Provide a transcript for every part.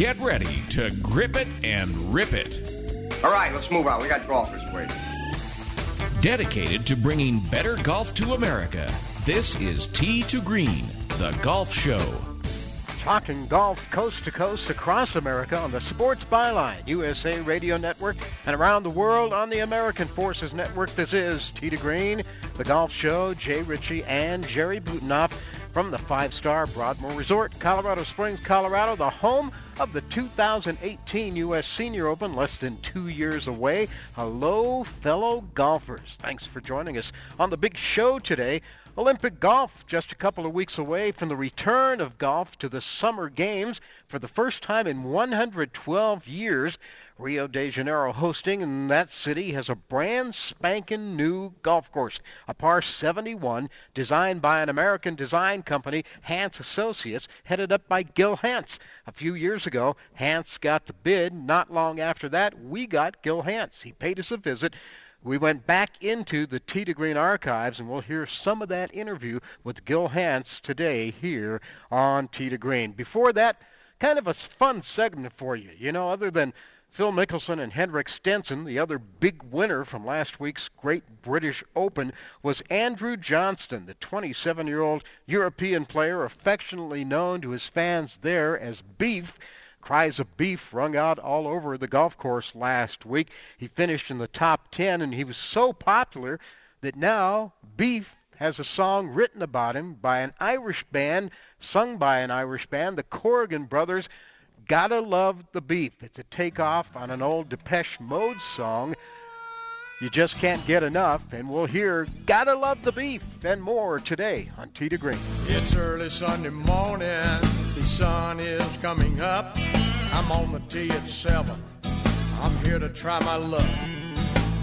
Get ready to grip it and rip it. All right, let's move on. We got golfers waiting. Dedicated to bringing better golf to America, this is Tee to Green, the golf show. Talking golf coast to coast across America on the Sports Byline, USA Radio Network, and around the world on the American Forces Network. This is Tee to Green, the golf show. Jay Ritchie and Jerry Butenoff from the five star Broadmoor Resort, Colorado Springs, Colorado, the home of the 2018 U.S. Senior Open, less than two years away. Hello, fellow golfers. Thanks for joining us on the big show today. Olympic golf just a couple of weeks away from the return of golf to the Summer Games for the first time in 112 years. Rio de Janeiro hosting, and that city has a brand spanking new golf course, a par 71, designed by an American design company, Hanse Associates, headed up by Gil Hanse. A few years ago, Hanse got the bid. Not long after that, we got Gil Hanse. He paid us a visit. We went back into the Tee to Green archives, and we'll hear some of that interview with Gil Hanse today here on Tee to Green. Before that, kind of a fun segment for you. You know, other than Phil Mickelson and Henrik Stenson, the other big winner from last week's Great British Open, was Andrew Johnston, the 27 year old European player affectionately known to his fans there as Beef. Cries of beef rung out all over the golf course last week. He finished in the top 10, and he was so popular that now Beef has a song written about him by an Irish band, sung by an Irish band, the Corrigan Brothers. Gotta Love the Beef. It's a takeoff on an old Depeche Mode song. You just can't get enough, and we'll hear Gotta Love the Beef and more today on Tee to Green. It's early Sunday morning, the sun is coming up. I'm on the tee at 7. I'm here to try my luck.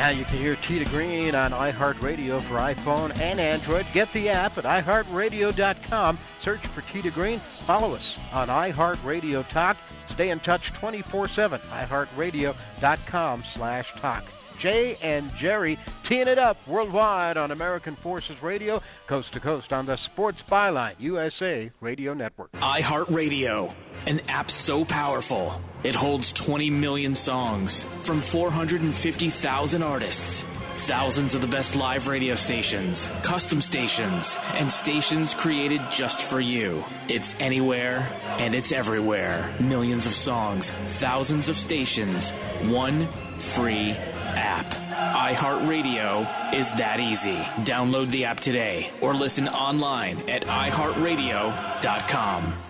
Now you can hear to Green on iHeartRadio for iPhone and Android. Get the app at iHeartRadio.com. Search for to Green. Follow us on iHeartRadio Talk. Stay in touch 24-7. iHeartRadio.com slash talk. Jay and Jerry teeing it up worldwide on American Forces Radio, coast to coast on the Sports Byline USA Radio Network. iHeartRadio, an app so powerful it holds 20 million songs from 450,000 artists. Thousands of the best live radio stations, custom stations, and stations created just for you. It's anywhere and it's everywhere. Millions of songs, thousands of stations, one free app. iHeartRadio is that easy. Download the app today or listen online at iHeartRadio.com.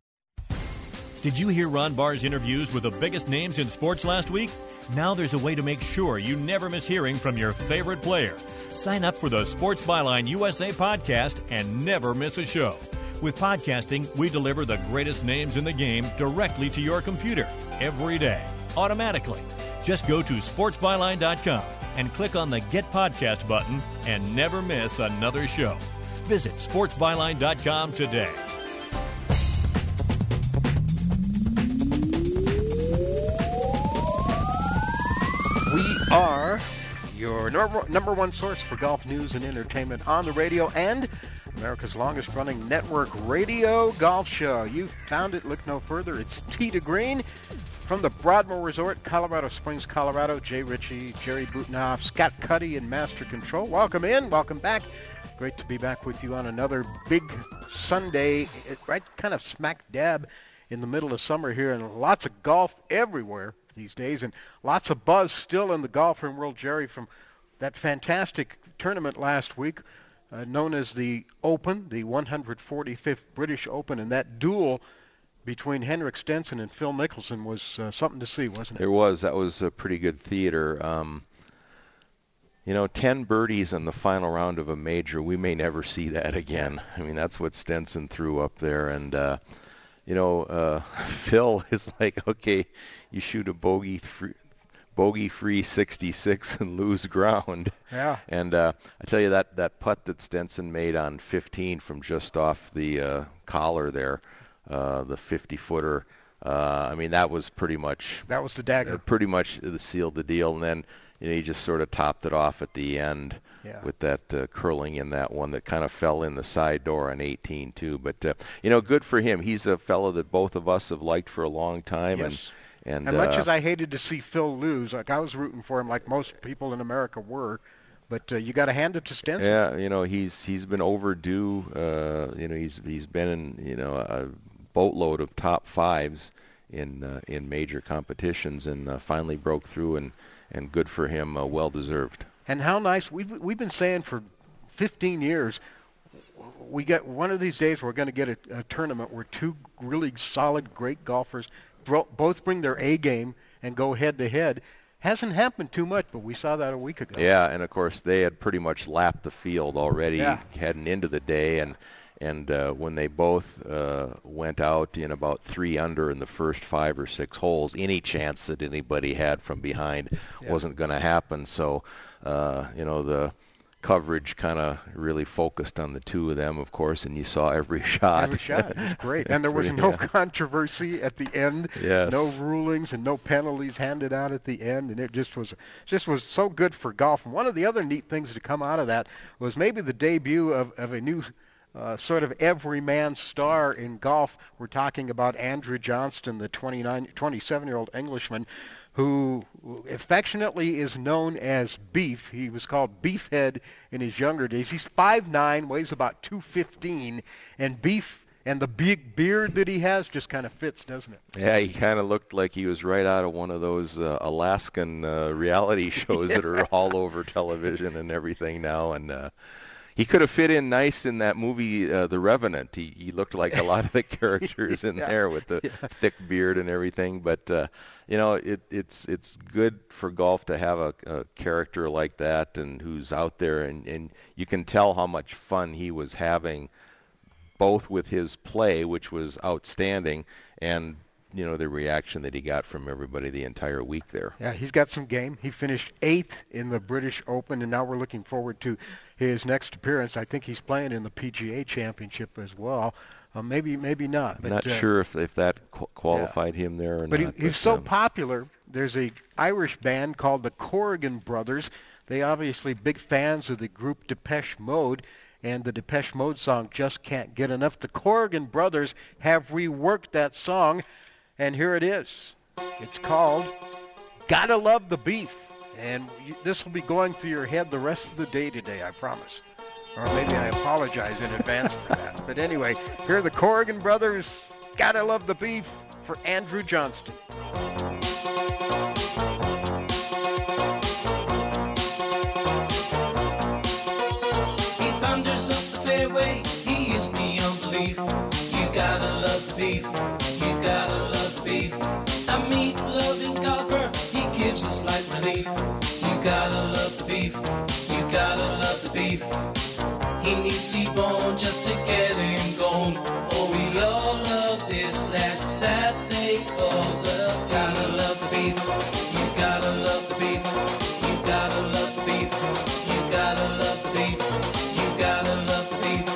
Did you hear Ron Barr's interviews with the biggest names in sports last week? Now there's a way to make sure you never miss hearing from your favorite player. Sign up for the Sports Byline USA podcast and never miss a show. With podcasting, we deliver the greatest names in the game directly to your computer every day, automatically. Just go to sportsbyline.com and click on the Get Podcast button and never miss another show. Visit sportsbyline.com today. Are your number, one source for golf news and entertainment on the radio and America's longest running network radio golf show. You found it, look no further. It's Tee to Green from the Broadmoor Resort, Colorado Springs, Colorado. Jay Ritchie, Jerry Butenoff, Scott Cuddy in Master Control. Welcome in, welcome back. Great to be back with you on another big Sunday, right kind of smack dab in the middle of summer here, and lots of golf everywhere these days, and lots of buzz still in the golfing world, Jerry, from that fantastic tournament last week uh, known as the Open, the 145th British Open, and that duel between Henrik Stenson and Phil Mickelson was uh, something to see, wasn't it? It was. That was a pretty good theater. Um, you know, 10 birdies in the final round of a major, we may never see that again. I mean, that's what Stenson threw up there. And, uh, you know, uh, Phil is like, okay, you shoot a bogey free, bogey free 66 and lose ground. Yeah. And uh, I tell you that that putt that Stenson made on 15 from just off the uh, collar there, uh, the 50 footer. Uh, I mean that was pretty much that was the dagger. pretty much the sealed the deal, and then you know he just sort of topped it off at the end yeah. with that uh, curling in that one that kind of fell in the side door on 18 too. But uh, you know, good for him. He's a fellow that both of us have liked for a long time, yes. and and, and much uh, as I hated to see Phil lose, like I was rooting for him, like most people in America were. But uh, you got to hand it to Stenson. Yeah, you know he's he's been overdue. Uh, you know he's he's been in you know a boatload of top fives in uh, in major competitions and uh, finally broke through and and good for him, uh, well deserved. And how nice we've we've been saying for 15 years. We get one of these days we're going to get a, a tournament where two really solid, great golfers bro- both bring their A game and go head to head. Hasn't happened too much, but we saw that a week ago. Yeah, and of course they had pretty much lapped the field already Yeah. heading into the day, and and uh, when they both uh, went out in about three under in the first five or six holes, any chance that anybody had from behind Yeah. wasn't going to happen. So, uh, you know the coverage kind of really focused on the two of them, of course, and you saw every shot. Every shot. Great. And there was Pretty- no yeah. controversy at the end. Yes. No rulings and no penalties handed out at the end, and it just was just was so good for golf. And one of the other neat things to come out of that was maybe the debut of, of a new uh, sort of everyman star in golf. We're talking about Andrew Johnston, the 29, 27-year-old Englishman who affectionately is known as Beef. He was called Beefhead in his younger days. He's 5'9", weighs about 215, and Beef and the big beard that he has just kind of fits, doesn't it? Yeah, he kind of looked like he was right out of one of those uh, Alaskan uh, reality shows that are all over television and everything now. And uh, he could have fit in nice in that movie, uh, The Revenant. He, he looked like a lot of the characters in Yeah. there with the thick beard and everything. But uh, you know, it, it's it's good for golf to have a, a character like that and who's out there, and, and you can tell how much fun he was having both with his play, which was outstanding, and you know the reaction that he got from everybody the entire week there. Yeah, he's got some game. He finished eighth in the British Open, and now we're looking forward to his next appearance. I think he's playing in the PGA Championship as well. Uh, maybe, maybe not. I'm But, not uh, sure if if that qu- qualified him there or But not. he, he's so um, popular. There's a Irish band called the Corrigan Brothers. They obviously big fans of the group Depeche Mode, and the Depeche Mode song just can't get enough. The Corrigan Brothers have reworked that song, and here it is. It's called Gotta love the beef. And this will be going through your head the rest of the day today, I promise. Or maybe I apologize in advance for that. But anyway, here are the Corrigan brothers. Gotta love the beef for Andrew Johnston. Just to get him going. Oh, we all love this lad that they call the. Gotta love the beef, you gotta love the beef, you gotta love the beef, you gotta love the beef, you gotta love the beef,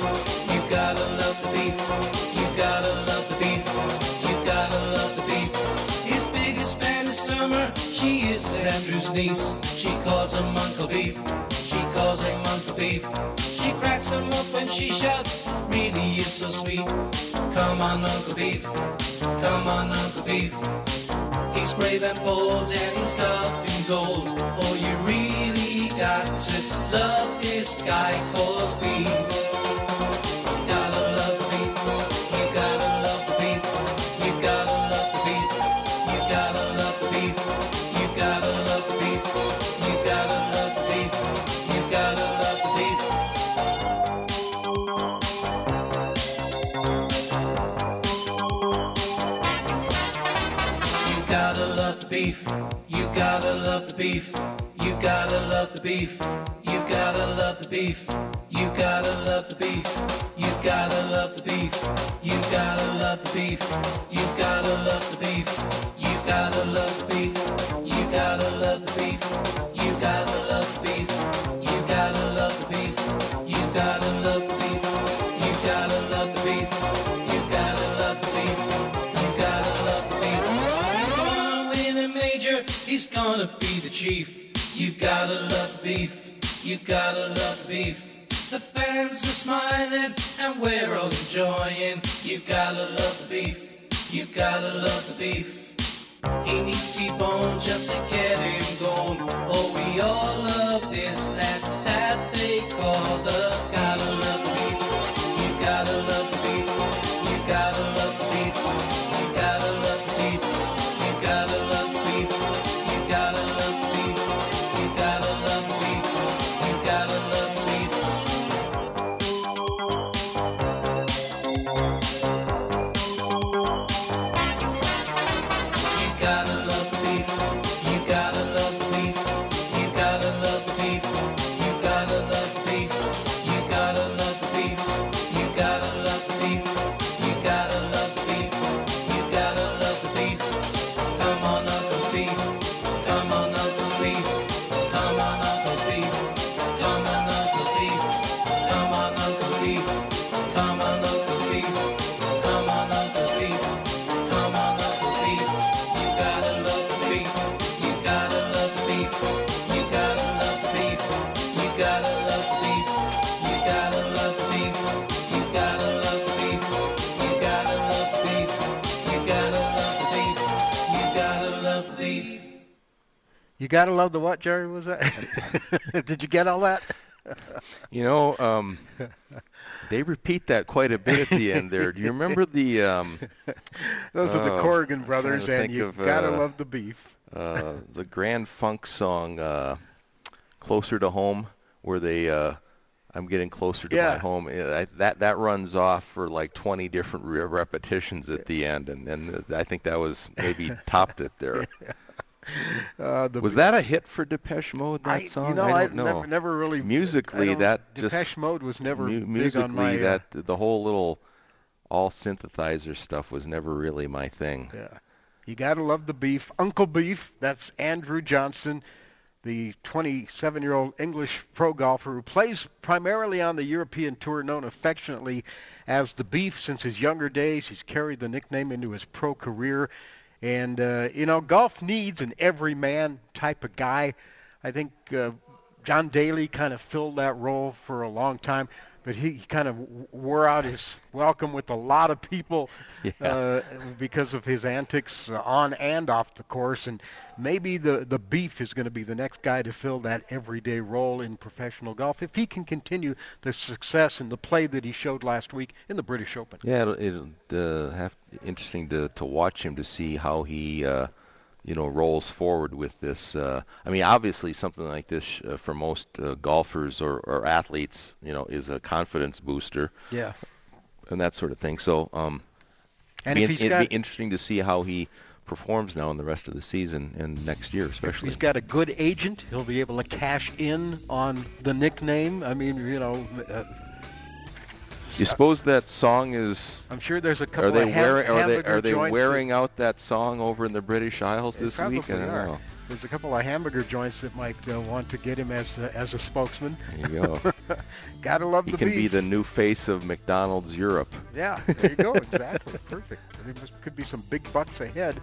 you gotta love the beef, you gotta love the beef, you gotta love the beef. His biggest fan is Summer, she is Andrew's niece. She calls him Uncle Beef, calls him Uncle Beef. She cracks him up when she shouts, really is so sweet. Come on, Uncle Beef, come on, Uncle Beef. He's brave and bold and he's in gold. Oh, you really got to love this guy called Beef. Love the beef. You gotta love the beef. You gotta love the beef. You gotta love the beef. You gotta love the beef. You gotta love the beef. You gotta love the beef. You gotta love the beef. You gotta love the beef. Gonna be the chief. You gotta love the beef. You gotta love the beef. The fans are smiling and we're all enjoying. You gotta love the beef. You gotta love the beef. He needs T-bone just to get him going. Oh, we all love this that, that they call the. Gotta love the beef. You gotta love You gotta love the what, Jerry? Was that? Did you get all that? You know, um, they repeat that quite a bit at the end there. Do you remember the? Um, Those are the oh, Corrigan brothers, and think you of, gotta uh, love the beef. uh, the Grand Funk song uh, "Closer to Home," where they, uh, "I'm getting closer to Yeah. my home." Uh, I, that that runs off for like 20 different re- repetitions at the end, and and I think that was maybe topped it there. Uh, Was that a hit for Depeche Mode? That I, song? you know, I I don't know. never, never really musically I that just Depeche Mode was never mu- big musically on my. uh, that the whole little all synthesizer stuff was never really my thing. Yeah. You gotta love the beef. Uncle Beef, that's Andrew Johnston, the 27-year-old English pro golfer who plays primarily on the European Tour, known affectionately as the Beef since his younger days. He's carried the nickname into his pro career. And, uh, you know, golf needs an everyman type of guy. I think uh, John Daly kind of filled that role for a long time. But he kind of wore out his welcome with a lot of people Yeah. uh, because of his antics on and off the course. And maybe the, the beef is going to be the next guy to fill that everyday role in professional golf if he can continue the success and the play that he showed last week in the British Open. Yeah, it'll, it'll uh, have interesting to to watch him to see how he uh, you know rolls forward with this. Uh, I mean, obviously something like this uh, for most uh, golfers or, or athletes, you know, is a confidence booster Yeah. and that sort of thing. So, um, And be if in- he's it'd got be interesting to see how he performs now in the rest of the season and next year especially. he's got a good agent, he'll be able to cash in on the nickname. I mean, you know, uh, you suppose that song is? I'm sure there's a couple Are they of ham- wearing? Are they are they joints that- wearing out that song over in the British Isles this week? I don't are. know. There's a couple of hamburger joints that might uh, want to get him as a, as a spokesman. There you go. Gotta love He the can beef. be the new face of McDonald's Europe. Yeah, there you go. Exactly. Perfect. There could be some big bucks ahead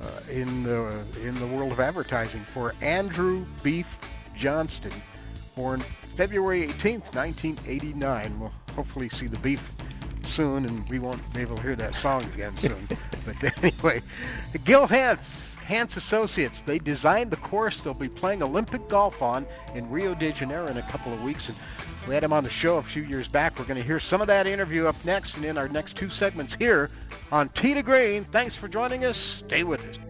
uh, in the in the world of advertising for Andrew Beef Johnston, born February 18th, 1989. We'll hopefully see the beef soon, and we won't be able to hear that song again soon. but anyway, Gil Hanse. Hanse Associates. They designed the course they'll be playing Olympic golf on in Rio de Janeiro in a couple of weeks. And we had him on the show a few years back. We're going to hear some of that interview up next and in our next two segments here on Tee to Green. Thanks for joining us. Stay with us.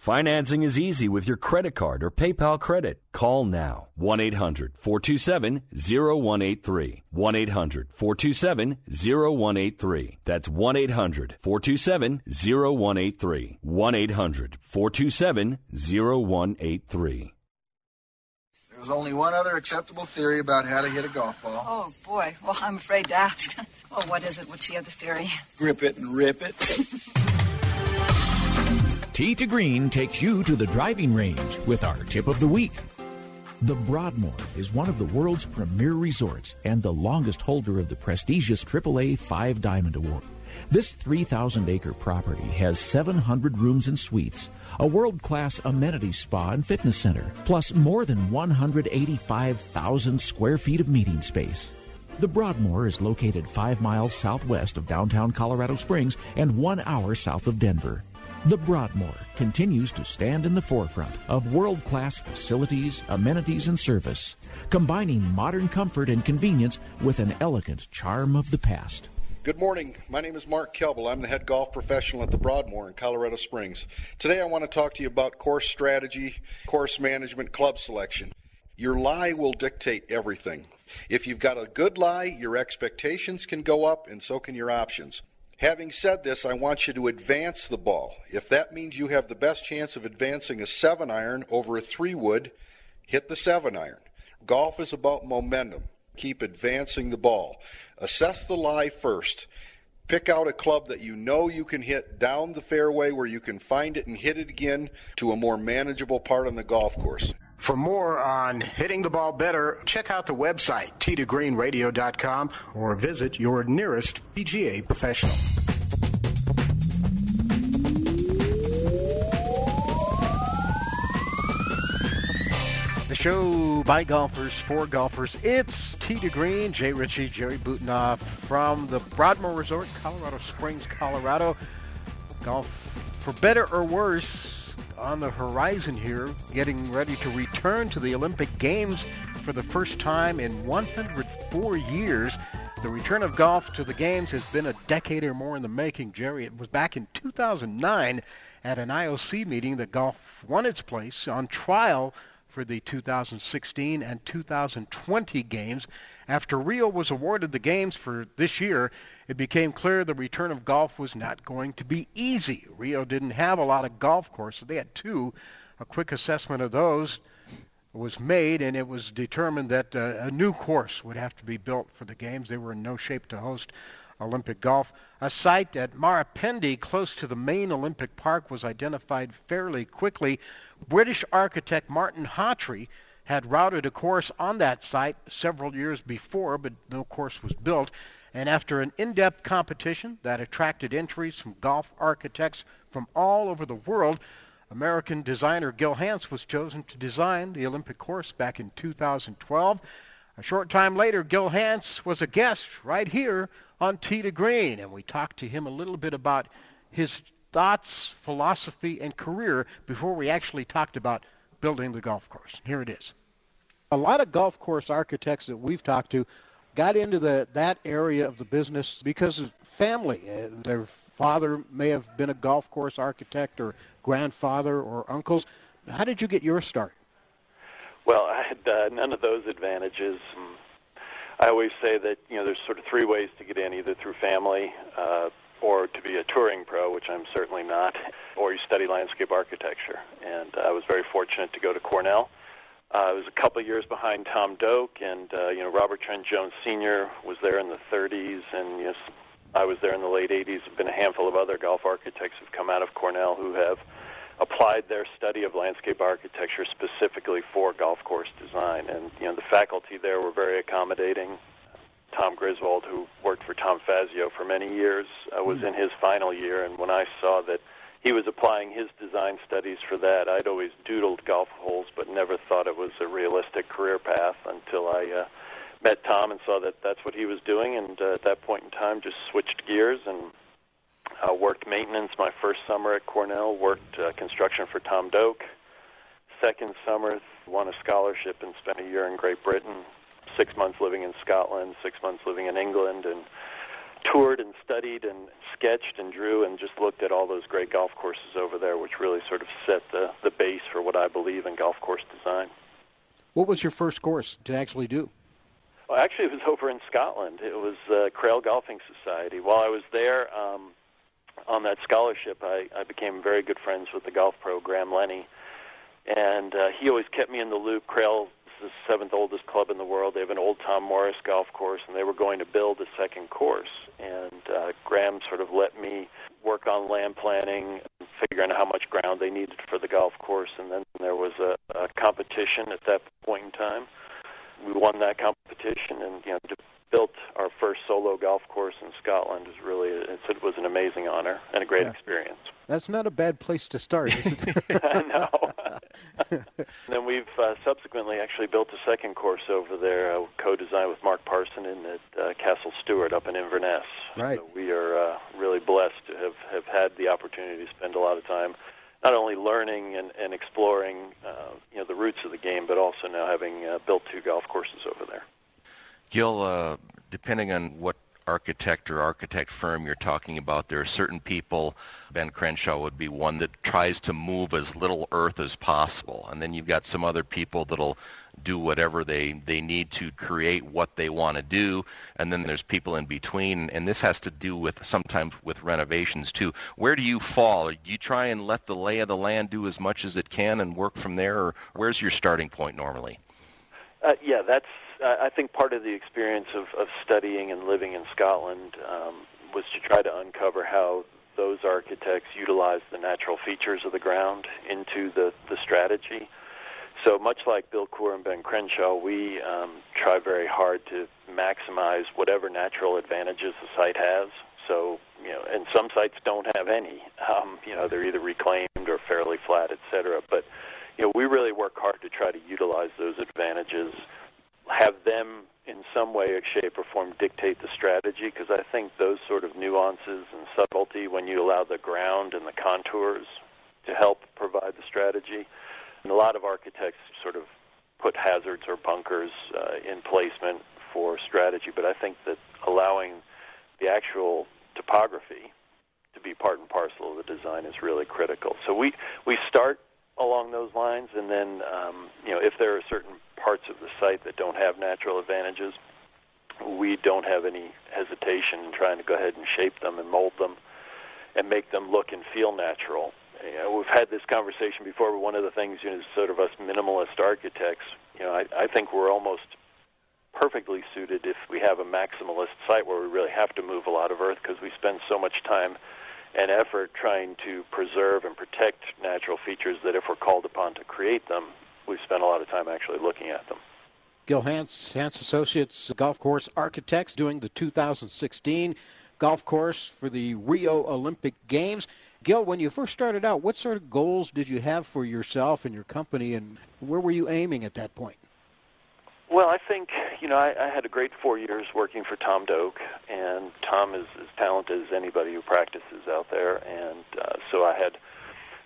Financing is easy with your credit card or PayPal credit. Call now 1 800 427 0183. 1 800 427 0183. That's 1 800 427 0183. 1 800 427 0183. There's only one other acceptable theory about how to hit a golf ball. Oh, boy. Well, I'm afraid to ask. Well, what is it? What's the other theory? Grip it and rip it. Tee to Green takes you to the driving range with our tip of the week. The Broadmoor is one of the world's premier resorts and the longest holder of the prestigious AAA Five Diamond Award. This 3,000 acre property has 700 rooms and suites, a world class amenity spa and fitness center, plus more than 185,000 square feet of meeting space. The Broadmoor is located five miles southwest of downtown Colorado Springs and one hour south of Denver. The Broadmoor continues to stand in the forefront of world class facilities, amenities, and service, combining modern comfort and convenience with an elegant charm of the past. Good morning. My name is Mark Kelbel. I'm the head golf professional at the Broadmoor in Colorado Springs. Today I want to talk to you about course strategy, course management, club selection. Your lie will dictate everything. If you've got a good lie, your expectations can go up and so can your options. Having said this, I want you to advance the ball. If that means you have the best chance of advancing a 7 iron over a 3 wood, hit the 7 iron. Golf is about momentum. Keep advancing the ball. Assess the lie first. Pick out a club that you know you can hit down the fairway where you can find it and hit it again to a more manageable part on the golf course. For more on hitting the ball better, check out the website, teetogreenradio.com, or visit your nearest PGA professional. The show by golfers for golfers. It's Tee to Green, Jay Ritchie, Jerry Butenoff from the Broadmoor Resort, Colorado Springs, Colorado. Golf for better or worse on the horizon here, getting ready to return to the Olympic Games for the first time in 104 years. The return of golf to the Games has been a decade or more in the making, Jerry. It was back in 2009 at an IOC meeting that golf won its place on trial for the 2016 and 2020 games. After Rio was awarded the games for this year, it became clear the return of golf was not going to be easy. Rio didn't have a lot of golf courses. They had two. A quick assessment of those was made, and it was determined that uh, a new course would have to be built for the games. They were in no shape to host Olympic golf. A site at Marapendi, close to the main Olympic Park, was identified fairly quickly. British architect Martin Hawtree had routed a course on that site several years before, but no course was built. And after an in depth competition that attracted entries from golf architects from all over the world, American designer Gil Hanse was chosen to design the Olympic course back in 2012. A short time later, Gil Hanse was a guest right here on Tee to Green, and we talked to him a little bit about his thoughts, philosophy, and career before we actually talked about building the golf course. Here it is. A lot of golf course architects that we've talked to got into the that area of the business because of family. Uh, their father may have been a golf course architect or grandfather or uncles. How did you get your start? Well, I had uh, none of those advantages. I always say that you know there's sort of three ways to get in: either through family, uh, or to be a touring pro, which I'm certainly not, or you study landscape architecture. And uh, I was very fortunate to go to Cornell. Uh, I was a couple of years behind Tom Doak, and uh, you know Robert Trent Jones Sr. was there in the 30s, and yes, I was there in the late 80s. There've been a handful of other golf architects who've come out of Cornell who have applied their study of landscape architecture specifically for golf course design. And you know, the faculty there were very accommodating. Tom Griswold, who worked for Tom Fazio for many years, uh, was in his final year, and when I saw that he was applying his design studies for that, I'd always doodled golf holes, but never thought it was a realistic career path until I uh, met Tom and saw that that's what he was doing, and uh, at that point in time, just switched gears and uh, worked maintenance my first summer at Cornell, worked uh, construction for Tom Doak. Second summer, won a scholarship and spent a year in Great Britain, six months living in Scotland, six months living in England, and toured and studied and sketched and drew and just looked at all those great golf courses over there, which really sort of set the, the base for what I believe in golf course design. What was your first course to actually do? Well, actually, it was over in Scotland. It was uh, Crail Golfing Society. While I was there, um, on that scholarship, I, I became very good friends with the golf pro Graham Lennie, and uh, he always kept me in the loop. Crail the seventh oldest club in the world. They have an old Tom Morris golf course, and they were going to build a second course. And uh, Graham sort of let me work on land planning, figuring out how much ground they needed for the golf course, and then there was a, a competition at that point in time. We won that competition, and you know, built our first solo golf course in Scotland is really it was an amazing honor and a great Yeah. experience. That's not a bad place to start, is it? I know. then we've uh, subsequently actually built a second course over there, uh, co-designed with Mark Parsinen at uh, Castle Stuart up in Inverness. Right. So we are uh, really blessed to have, have had the opportunity to spend a lot of time not only learning and, and exploring uh, you know the roots of the game, but also now having uh, built two golf courses over there. Gil, uh, depending on what architect or architect firm you're talking about, there are certain people, Ben Crenshaw would be one that tries to move as little earth as possible. And then you've got some other people that'll do whatever they, they need to create what they want to do. And then there's people in between. And this has to do with sometimes with renovations too. Where do you fall? Do you try and let the lay of the land do as much as it can and work from there? Or where's your starting point normally? Uh, yeah, that's. I think part of the experience of, of studying and living in Scotland um, was to try to uncover how those architects utilized the natural features of the ground into the, the strategy. So much like Bill Coore and Ben Crenshaw, we um, try very hard to maximize whatever natural advantages the site has. So, you know, and some sites don't have any. Um, you know, they're either reclaimed or fairly flat, et cetera. But, you know, we really work hard to try to utilize those advantages, have them in some way, shape, or form dictate the strategy, because I think those sort of nuances and subtlety, when you allow the ground and the contours to help provide the strategy, and a lot of architects sort of put hazards or bunkers uh, in placement for strategy, but I think that allowing the actual topography to be part and parcel of the design is really critical. So we we start along those lines, and then um, you know if there are certain parts of the site that don't have natural advantages, we don't have any hesitation in trying to go ahead and shape them and mold them and make them look and feel natural. You know, we've had this conversation before, but one of the things, you know, sort of us minimalist architects, you know, I, I think we're almost perfectly suited if we have a maximalist site where we really have to move a lot of earth because we spend so much time and effort trying to preserve and protect natural features that if we're called upon to create them, we've spent a lot of time actually looking at them. Gil Hanse, Hanse Associates Golf Course Architects, doing the 2016 golf course for the Rio Olympic Games. Gil, when you first started out, what sort of goals did you have for yourself and your company, and where were you aiming at that point? Well, I think you know I, I had a great four years working for Tom Doak, and Tom is as talented as anybody who practices out there, and uh, so I had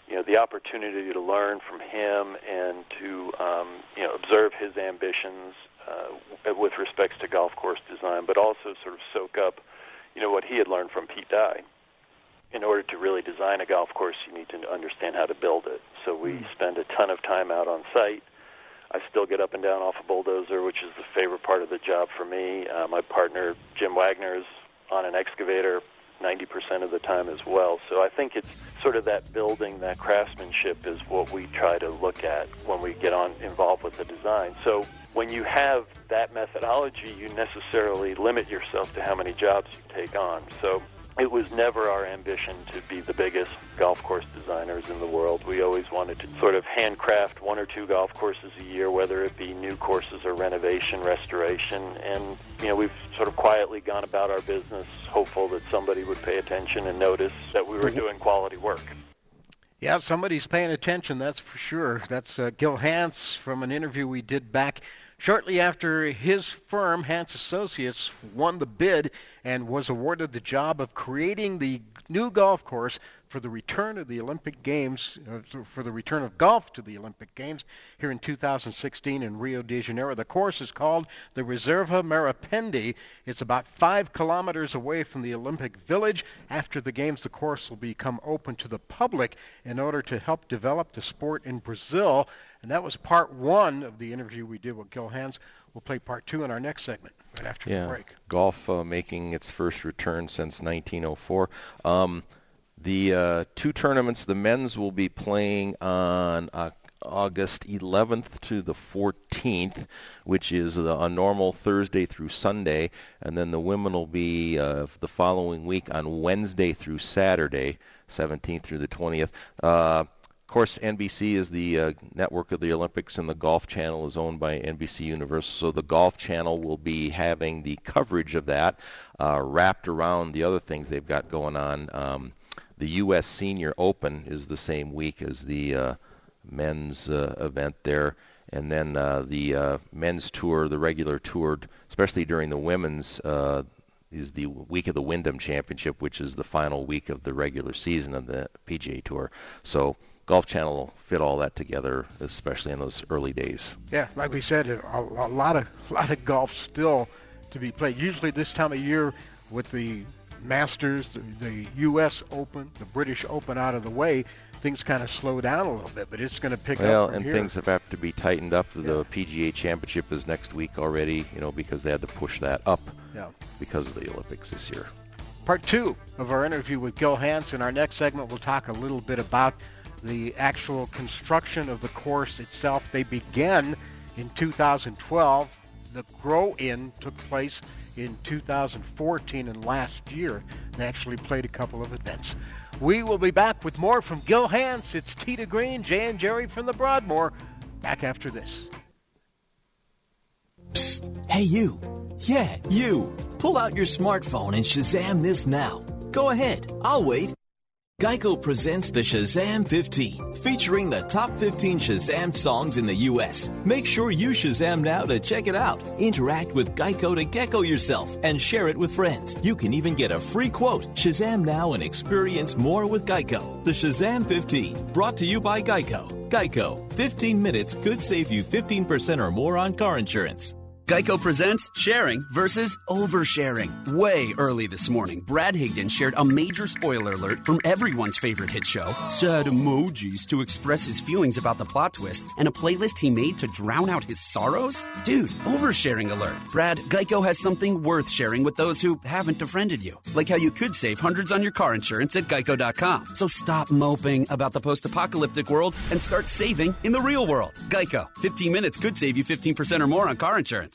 you know the opportunity to learn from him and to um, you know observe his ambitions uh, with respects to golf course design, but also sort of soak up you know what he had learned from Pete Dye. In order to really design a golf course, you need to understand how to build it. So we spend a ton of time out on site. I still get up and down off a bulldozer, which is the favorite part of the job for me. Uh, my partner Jim Wagner is on an excavator 90% of the time as well. So I think it's sort of that building, that craftsmanship is what we try to look at when we get on involved with the design. So when you have that methodology, you necessarily limit yourself to how many jobs you take on. So it was never our ambition to be the biggest golf course designers in the world. We always wanted to sort of handcraft one or two golf courses a year, whether it be new courses or renovation, restoration. And, you know, we've sort of quietly gone about our business, hopeful that somebody would pay attention and notice that we were doing quality work. Yeah, somebody's paying attention, that's for sure. That's uh, Gil Hanse from an interview we did back shortly after his firm, Hanse Associates, won the bid and was awarded the job of creating the new golf course for the return of the Olympic Games, uh, for the return of golf to the Olympic Games here in 2016 in Rio de Janeiro. The course is called the Reserva Marapendi. It's about five kilometers away from the Olympic Village. After the Games, the course will become open to the public in order to help develop the sport in Brazil. And that was part one of the interview we did with Gil Hanse. We'll play part two in our next segment right after yeah, the break. golf uh, making its first return since 1904. Um, the uh, two tournaments, the men's will be playing on uh, August 11th to the 14th, which is the, a normal Thursday through Sunday, and then the women will be uh, the following week on Wednesday through Saturday. 17th through the 20th. Uh, of course, NBC is the uh, network of the Olympics, and the Golf Channel is owned by NBC Universal. So the Golf Channel will be having the coverage of that uh, wrapped around the other things they've got going on. Um, the U.S. Senior Open is the same week as the uh, men's uh, event there, and then uh, the uh, men's tour, the regular tour, especially during the women's. is the week of the Wyndham Championship, which is the final week of the regular season of the PGA Tour. So Golf Channel fit all that together, especially in those early days. Yeah, like we said, a, a lot of a lot of golf still to be played. Usually this time of year, with the Masters, the, the U.S. Open, the British Open out of the way, things kind of slow down a little bit. But it's going to pick well, up. Well, and here. things have, have to be tightened up. The PGA Championship is next week already, you know, because they had to push that up yeah. because of the Olympics this year. Part two of our interview with Gil Hanse. In our next segment, we'll talk a little bit about the actual construction of the course itself. They began in 2012. The grow-in took place in 2014 and last year they actually played a couple of events. We will be back with more from Gil Hanse. It's Tee to Green, Jay and Jerry from the Broadmoor. Back after this. Psst. Hey you. Yeah, you. Pull out your smartphone and Shazam this now. Go ahead. I'll wait. Geico presents the Shazam 15, featuring the top 15 Shazam songs in the U.S. Make sure you Shazam now to check it out. Interact with Geico to gecko yourself and share it with friends. You can even get a free quote. Shazam now and experience more with Geico. The Shazam 15, brought to you by Geico. Geico, 15 minutes could save you 15% or more on car insurance. Geico presents sharing versus oversharing. Way early this morning, Brad Higdon shared a major spoiler alert from everyone's favorite hit show, sad emojis to express his feelings about the plot twist, and a playlist he made to drown out his sorrows? Dude, oversharing alert. Brad, Geico has something worth sharing with those who haven't befriended you. Like how you could save hundreds on your car insurance at geico.com. So stop moping about the post apocalyptic world and start saving in the real world. Geico, 15 minutes could save you 15% or more on car insurance.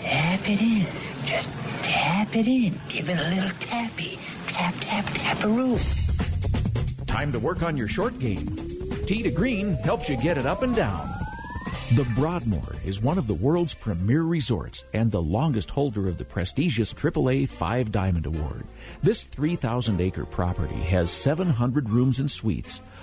Tap it in. Just tap it in. Give it a little tappy. Tap, tap, tap a roof. Time to work on your short game. Tee to Green helps you get it up and down. The Broadmoor is one of the world's premier resorts and the longest holder of the prestigious AAA Five Diamond Award. This 3,000 acre property has 700 rooms and suites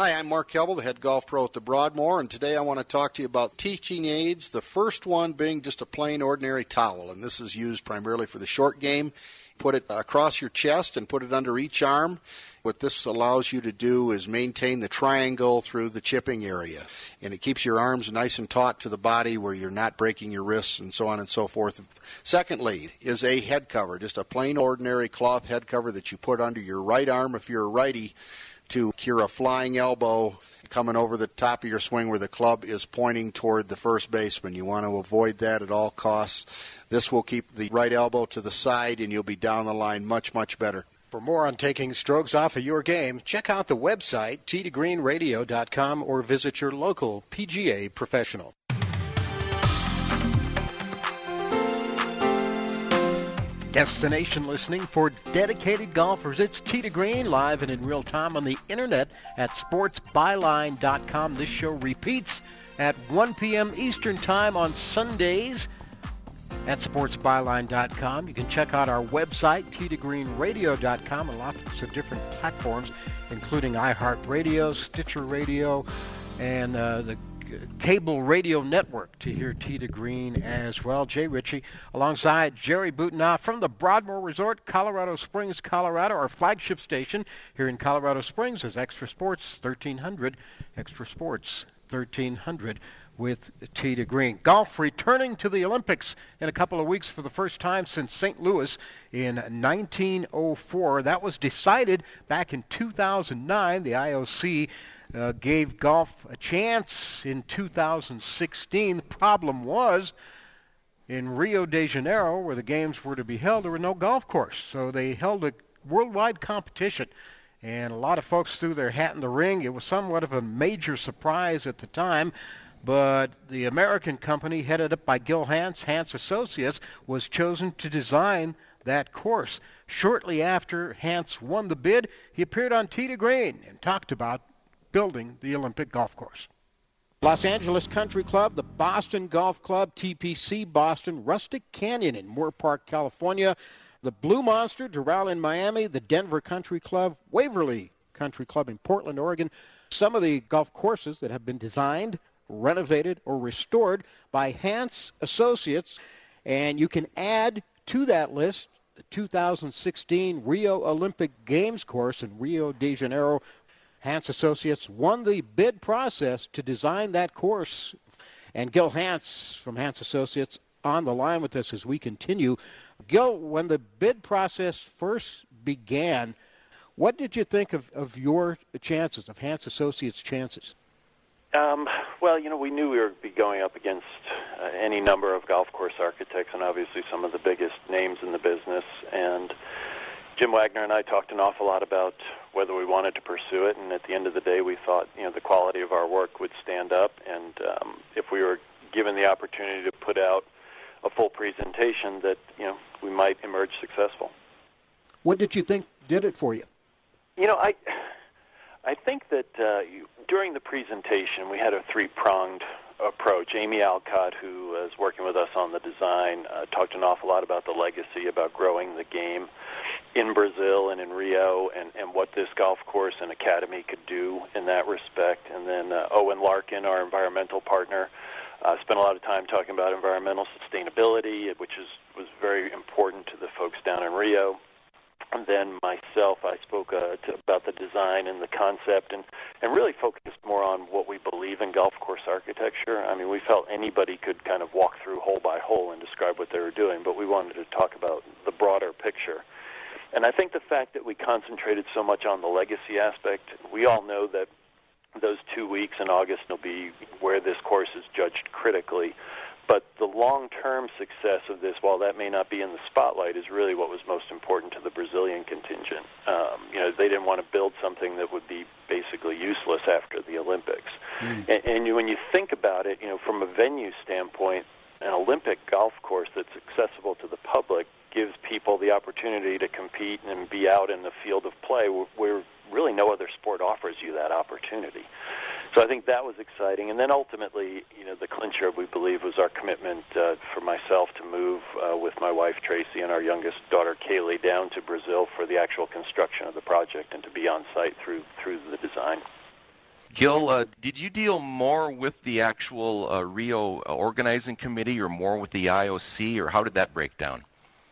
Hi, I'm Mark Kelble, the head golf pro at the Broadmoor, and today I want to talk to you about teaching aids. The first one being just a plain, ordinary towel, and this is used primarily for the short game. Put it across your chest and put it under each arm. What this allows you to do is maintain the triangle through the chipping area, and it keeps your arms nice and taut to the body where you're not breaking your wrists and so on and so forth. Secondly, is a head cover, just a plain, ordinary cloth head cover that you put under your right arm if you're a righty to cure a flying elbow coming over the top of your swing where the club is pointing toward the first baseman. You want to avoid that at all costs. This will keep the right elbow to the side and you'll be down the line much, much better. For more on taking strokes off of your game, check out the website teetogreenradio.com or visit your local PGA professional. Destination listening for dedicated golfers. It's to Green live and in real time on the internet at sportsbyline.com. This show repeats at 1 p.m. Eastern Time on Sundays at sportsbyline.com. You can check out our website, teetogreenradio.com, and lots of different platforms, including iHeartRadio, Stitcher Radio, and uh, the cable radio network to hear to Green as well. Jay Ritchie alongside Jerry Boutonoff from the Broadmoor Resort, Colorado Springs, Colorado. Our flagship station here in Colorado Springs is Extra Sports 1300. Extra Sports 1300 with to Green. Golf returning to the Olympics in a couple of weeks for the first time since St. Louis in 1904. That was decided back in 2009. The IOC uh, gave golf a chance in 2016. The problem was in Rio de Janeiro, where the games were to be held, there were no golf course. So they held a worldwide competition. And a lot of folks threw their hat in the ring. It was somewhat of a major surprise at the time. But the American company, headed up by Gil Hanse, Hanse Associates, was chosen to design that course. Shortly after Hanse won the bid, he appeared on to Green and talked about building the Olympic golf course. Los Angeles Country Club, the Boston Golf Club, TPC Boston, Rustic Canyon in Moorpark, California, the Blue Monster, Doral in Miami, the Denver Country Club, Waverly Country Club in Portland, Oregon. Some of the golf courses that have been designed, renovated, or restored by Hanse Associates. And you can add to that list the 2016 Rio Olympic Games course in Rio de Janeiro, Hanse Associates won the bid process to design that course. And Gil Hanse from Hanse Associates on the line with us as we continue. Gil, when the bid process first began, what did you think of, of your chances, of Hanse Associates' chances? Um, well, you know, we knew we would be going up against uh, any number of golf course architects and obviously some of the biggest names in the business. And Jim Wagner and I talked an awful lot about whether we wanted to pursue it, and at the end of the day, we thought you know the quality of our work would stand up, and um, if we were given the opportunity to put out a full presentation, that you know we might emerge successful. What did you think did it for you? You know, I I think that uh, during the presentation we had a three pronged approach. Amy Alcott, who is working with us on the design, uh, talked an awful lot about the legacy, about growing the game in Brazil and in Rio, and, and what this golf course and academy could do in that respect. And then uh, Owen Larkin, our environmental partner, uh, spent a lot of time talking about environmental sustainability, which is was very important to the folks down in Rio. Then myself, I spoke uh, to, about the design and the concept, and and really focused more on what we believe in golf course architecture. I mean, we felt anybody could kind of walk through hole by hole and describe what they were doing, but we wanted to talk about the broader picture. And I think the fact that we concentrated so much on the legacy aspect, we all know that those two weeks in August will be where this course is judged critically. But the long term success of this, while that may not be in the spotlight, is really what was most important to the Brazilian contingent. Um, you know, they didn't want to build something that would be basically useless after the Olympics. Mm. And, and when you think about it, you know, from a venue standpoint, an Olympic golf course that's accessible to the public gives people the opportunity to compete and be out in the field of play where really no other sport offers you that opportunity. so I think that was exciting. And then ultimately, you know, the clincher we believe was our commitment uh, for myself to move uh, with my wife Tracy and our youngest daughter Kaylee down to Brazil for the actual construction of the project and to be on site through through the design. Gil, uh, did you deal more with the actual uh, Rio organizing committee or more with the IOC, or how did that break down?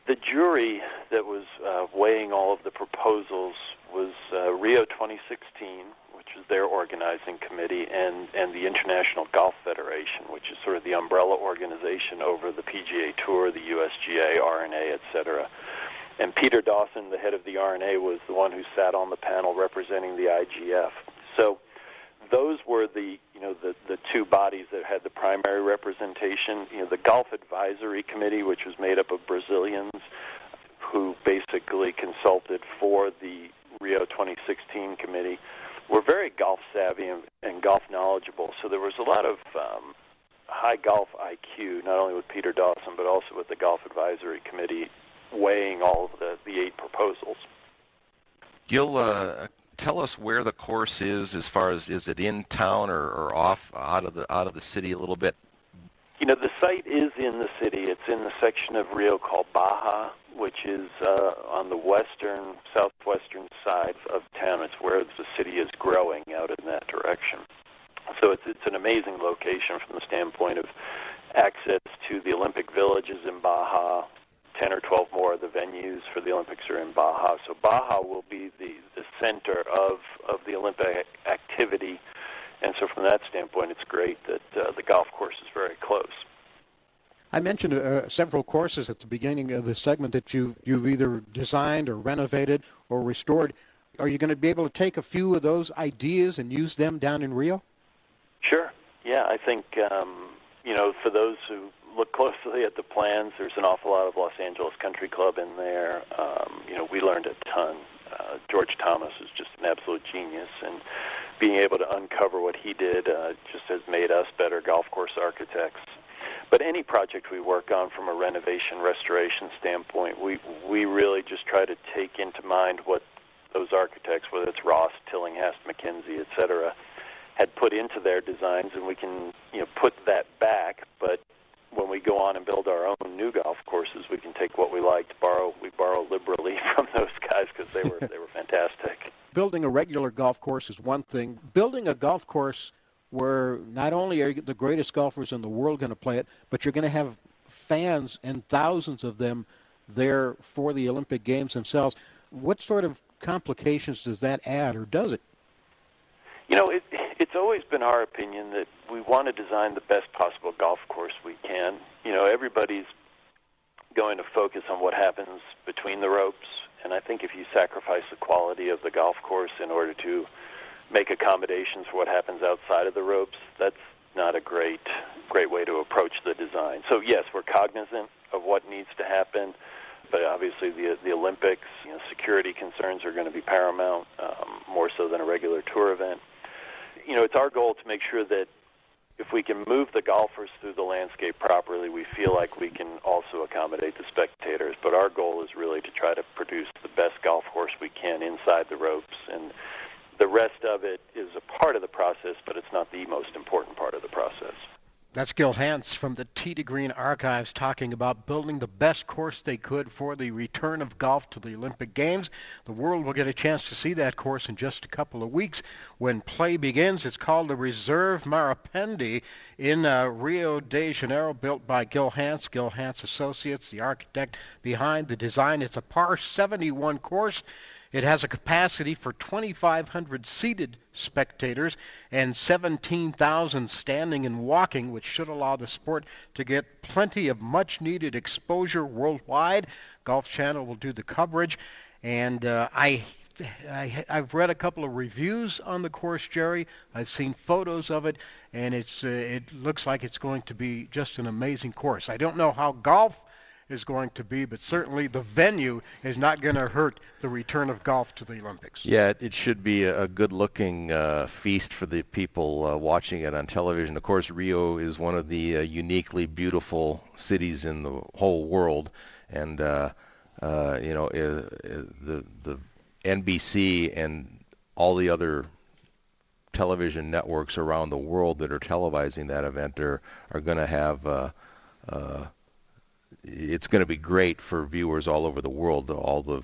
The jury that was uh, weighing all of the proposals was uh, Rio 2016, which is their organizing committee, and, and the International Golf Federation, which is sort of the umbrella organization over the PGA Tour, the USGA, R&A, etc. And Peter Dawson, the head of the R&A, was the one who sat on the panel representing the IGF. So those were the you know the the two bodies that had the primary representation. You know, the Golf Advisory Committee, which was made up of Brazilians, who basically consulted for the Rio 2016 committee, were very golf savvy and, and golf knowledgeable. So there was a lot of um, high golf IQ, not only with Peter Dawson but also with the Golf Advisory Committee, weighing all of the the eight proposals. Gil, uh, tell us where the course is as far as is it in town or, or off out of the out of the city a little bit you know the site is in the city it's in the section of rio called Barra which is uh, on the western southwestern side of town it's where the city is growing out in that direction so it's it's an amazing location from the standpoint of access to the olympic villages in Barra 10 or 12 more of the venues for the Olympics are in Barra. So Barra will be the, the center of, of the Olympic activity. And so from that standpoint, it's great that uh, the golf course is very close. I mentioned uh, several courses at the beginning of the segment that you, you've either designed or renovated or restored. Are you going to be able to take a few of those ideas and use them down in Rio? Sure. Yeah, I think, um, you know, for those who look closely at the plans, there's an awful lot of Los Angeles Country Club in there. Um, you know, we learned a ton. Uh, George Thomas is just an absolute genius, and being able to uncover what he did uh, just has made us better golf course architects. But any project we work on from a renovation restoration standpoint, we we really just try to take into mind what those architects, whether it's Ross, Tillinghast, MacKenzie, et cetera, had put into their designs, and we can you know put that back, but when we go on and build our own new golf courses, we can take what we liked, borrow we borrow liberally from those guys because they were they were fantastic. Building a regular golf course is one thing. Building a golf course where not only are the greatest golfers in the world going to play it, but you're going to have fans and thousands of them there for the Olympic Games themselves. What sort of complications does that add, or does it? You know, it, it's always been our opinion that we want to design the best possible golf course we can. You know, everybody's going to focus on what happens between the ropes, and I think if you sacrifice the quality of the golf course in order to make accommodations for what happens outside of the ropes, that's not a great great way to approach the design. So yes, we're cognizant of what needs to happen, but obviously the the Olympics, you know, security concerns are going to be paramount, um, more so than a regular tour event you know, it's our goal to make sure that if we can move the golfers through the landscape properly, we feel like we can also accommodate the spectators. But our goal is really to try to produce the best golf course we can inside the ropes. And the rest of it is a part of the process, but it's not the most important part of the process. That's Gil Hanse from the Tee to Green Archives talking about building the best course they could for the return of golf to the Olympic Games. The world will get a chance to see that course in just a couple of weeks when play begins. It's called the Reserve Marapendi in uh, Rio de Janeiro, built by Gil Hanse, Gil Hanse Associates, the architect behind the design. It's a par 71 course. It has a capacity for 2,500 seated spectators and 17,000 standing and walking, which should allow the sport to get plenty of much needed exposure worldwide. Golf Channel will do the coverage. And uh, I I, have read a couple of reviews on the course, Jerry. I've seen photos of it, and it's uh, it looks like it's going to be just an amazing course. I don't know how golf is going to be, but certainly the venue is not going to hurt the return of golf to the Olympics. Yeah, it should be a good-looking uh, feast for the people uh, watching it on television. Of course, Rio is one of the uh, uniquely beautiful cities in the whole world, and uh, uh, you know uh, the the NBC and all the other television networks around the world that are televising that event are are going to have. It's going to be great for viewers all over the world. All the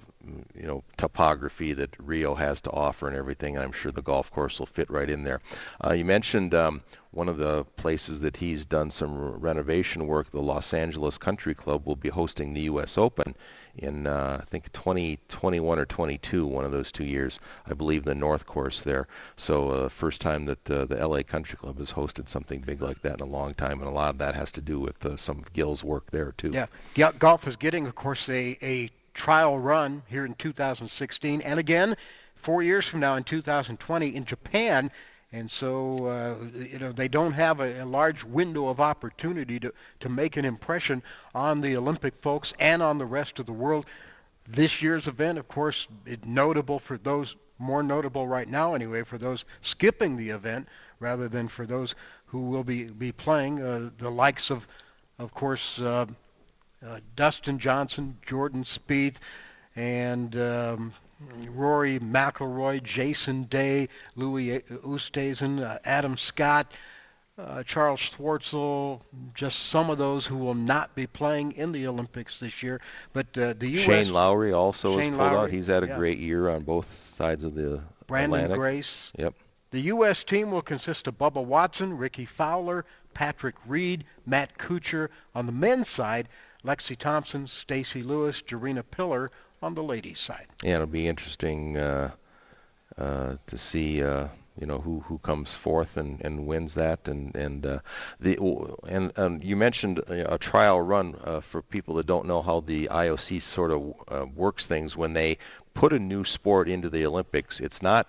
you know topography that Rio has to offer and everything. And I'm sure the golf course will fit right in there. Uh, you mentioned um, one of the places that he's done some renovation work. The Los Angeles Country Club will be hosting the U.S. Open in uh, I think 2021 or 22, one of those two years, I believe the North Course there. So uh, first time that uh, the LA Country Club has hosted something big like that in a long time, and a lot of that has to do with uh, some of Gil's work there too. Yeah, yeah. Golf is getting, of course, a a trial run here in 2016, and again four years from now in 2020 in Japan. And so, uh, you know, they don't have a, a, large window of opportunity to, to make an impression on the Olympic folks and on the rest of the world. This year's event, of course, notable for those, more notable right now anyway, for those skipping the event rather than for those who will be, be playing. Uh, the likes of, of course, uh, uh Dustin Johnson, Jordan Spieth, and um, Rory McIlroy, Jason Day, Louis Oosthuizen, uh, Adam Scott, uh, Charles Schwartzel, just some of those who will not be playing in the Olympics this year. But uh, the U.S. Shane Lowry also Shane is pulled Lowry, out. He's had a yeah. great year on both sides of the Branden Atlantic. Grace. Yep. The U.S. team will consist of Bubba Watson, Rickie Fowler, Patrick Reed, Matt Kuchar. On the men's side, Lexi Thompson, Stacy Lewis, Gerina Piller on the ladies' side. Yeah, it'll be interesting uh, uh, to see. Uh, you know who who comes forth and, and wins that and and uh, the and and you mentioned a, a trial run uh, for people that don't know how the IOC sort of uh, works things when they put a new sport into the Olympics it's not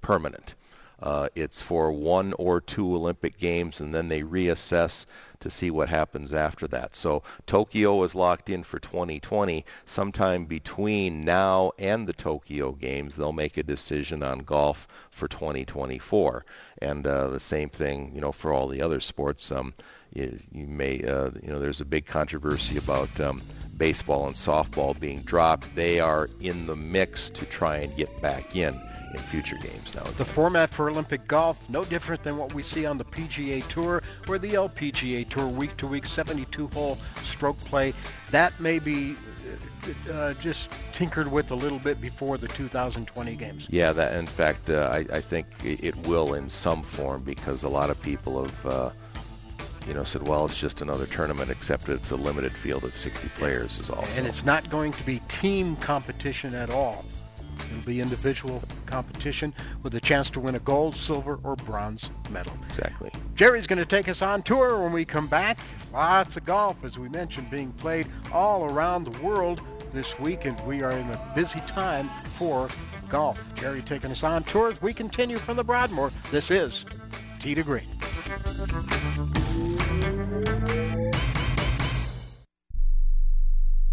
permanent uh, it's for one or two Olympic Games, and then they reassess to see what happens after that. So Tokyo is locked in for 2020. Sometime between now and the Tokyo Games, they'll make a decision on golf for 2024. And uh, the same thing, you know, for all the other sports. Um, you, you may, uh, you know, there's a big controversy about. Um, baseball and softball being dropped, they are in the mix to try and get back in in future games now. The format for Olympic golf, no different than what we see on the PGA Tour or the LPGA Tour, week to week, 72-hole stroke play. That may be uh, uh, just tinkered with a little bit before the 2020 games. Yeah, that in fact, uh, I, I, think it will in some form because a lot of people have. Uh, you know, said, well, it's just another tournament, except it's a limited field of 60 players is also. And it's not going to be team competition at all. It'll be individual competition with a chance to win a gold, silver, or bronze medal. Exactly. Jerry's going to take us on tour when we come back. Lots of golf, as we mentioned, being played all around the world this week, and we are in a busy time for golf. Jerry taking us on tour as we continue from the Broadmoor. This is Tee to Green.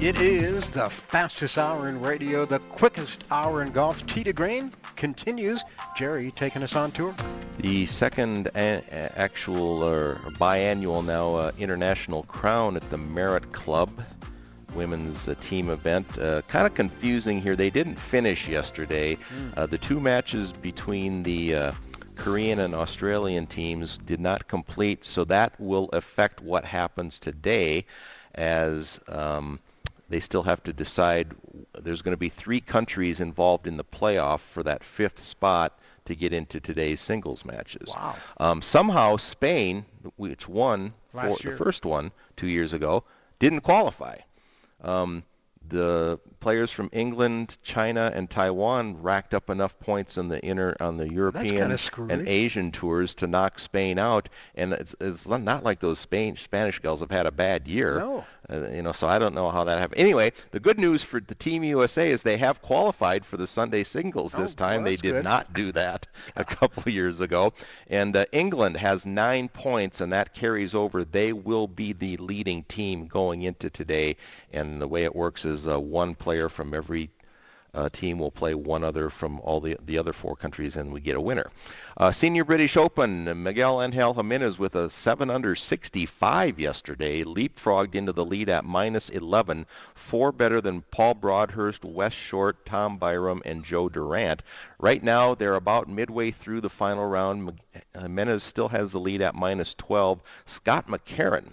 It is the fastest hour in radio, the quickest hour in golf. Tee to Green continues. Jerry taking us on tour. The second actual or biannual now uh, international crown at the Merit Club women's uh, team event. Uh, kind of confusing here. They didn't finish yesterday. Hmm. Uh, the two matches between the uh, Korean and Australian teams did not complete, so that will affect what happens today as um, they still have to decide. There's going to be three countries involved in the playoff for that fifth spot to get into today's singles matches. Wow. Um, somehow Spain, which won for the first one two years ago, didn't qualify. Um, the players from England, China, and Taiwan racked up enough points on the inner on the European and Asian tours to knock Spain out. And it's it's not like those Spain Spanish girls have had a bad year. No. Uh, you know, so I don't know how that happened. Anyway, the good news for the Team USA is they have qualified for the Sunday singles this Oh, time. well, they did good. not do that a couple of years ago. And uh, England has nine points, and that carries over. They will be the leading team going into today. And the way it works is uh, one player from every uh, team will play one other from all the the other four countries, and we get a winner. Uh, Senior British Open, Miguel Angel Jimenez with a 7 under 65 yesterday, leapfrogged into the lead at minus 11, four better than Paul Broadhurst, Wes Short, Tom Byrum, and Joe Durant. Right now, they're about midway through the final round. Jimenez still has the lead at minus 12. Scott McCarron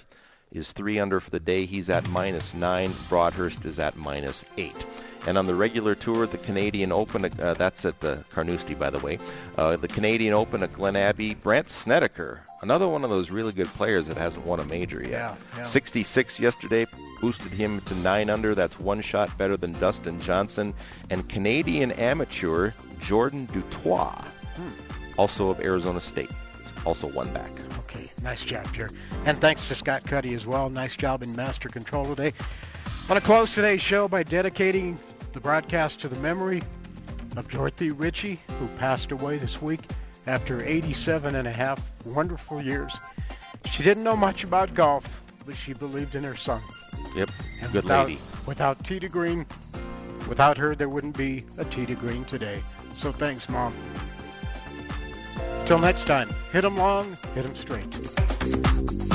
is three under for the day. He's at minus nine. Broadhurst is at minus eight. And on the regular tour, the Canadian Open, uh, that's at the Carnoustie, by the way. Uh, the Canadian Open at Glen Abbey, Brandt Snedeker, another one of those really good players that hasn't won a major yet. Yeah, yeah. 66 yesterday boosted him to nine under. That's one shot better than Dustin Johnson. And Canadian amateur Jordan du Toit, also of Arizona State, also one back. Okay, nice job, Jerry. And thanks to Scott Cuddy as well. Nice job in master control today. I want to close today's show by dedicating the broadcast to the memory of Dorothy Ritchie, who passed away this week after 87 and a half wonderful years. She didn't know much about golf, but she believed in her son. Yep, And good without, lady. Without to Green, without her, there wouldn't be a to Green today. So thanks, Mom. Till next time, hit 'em long, hit 'em straight.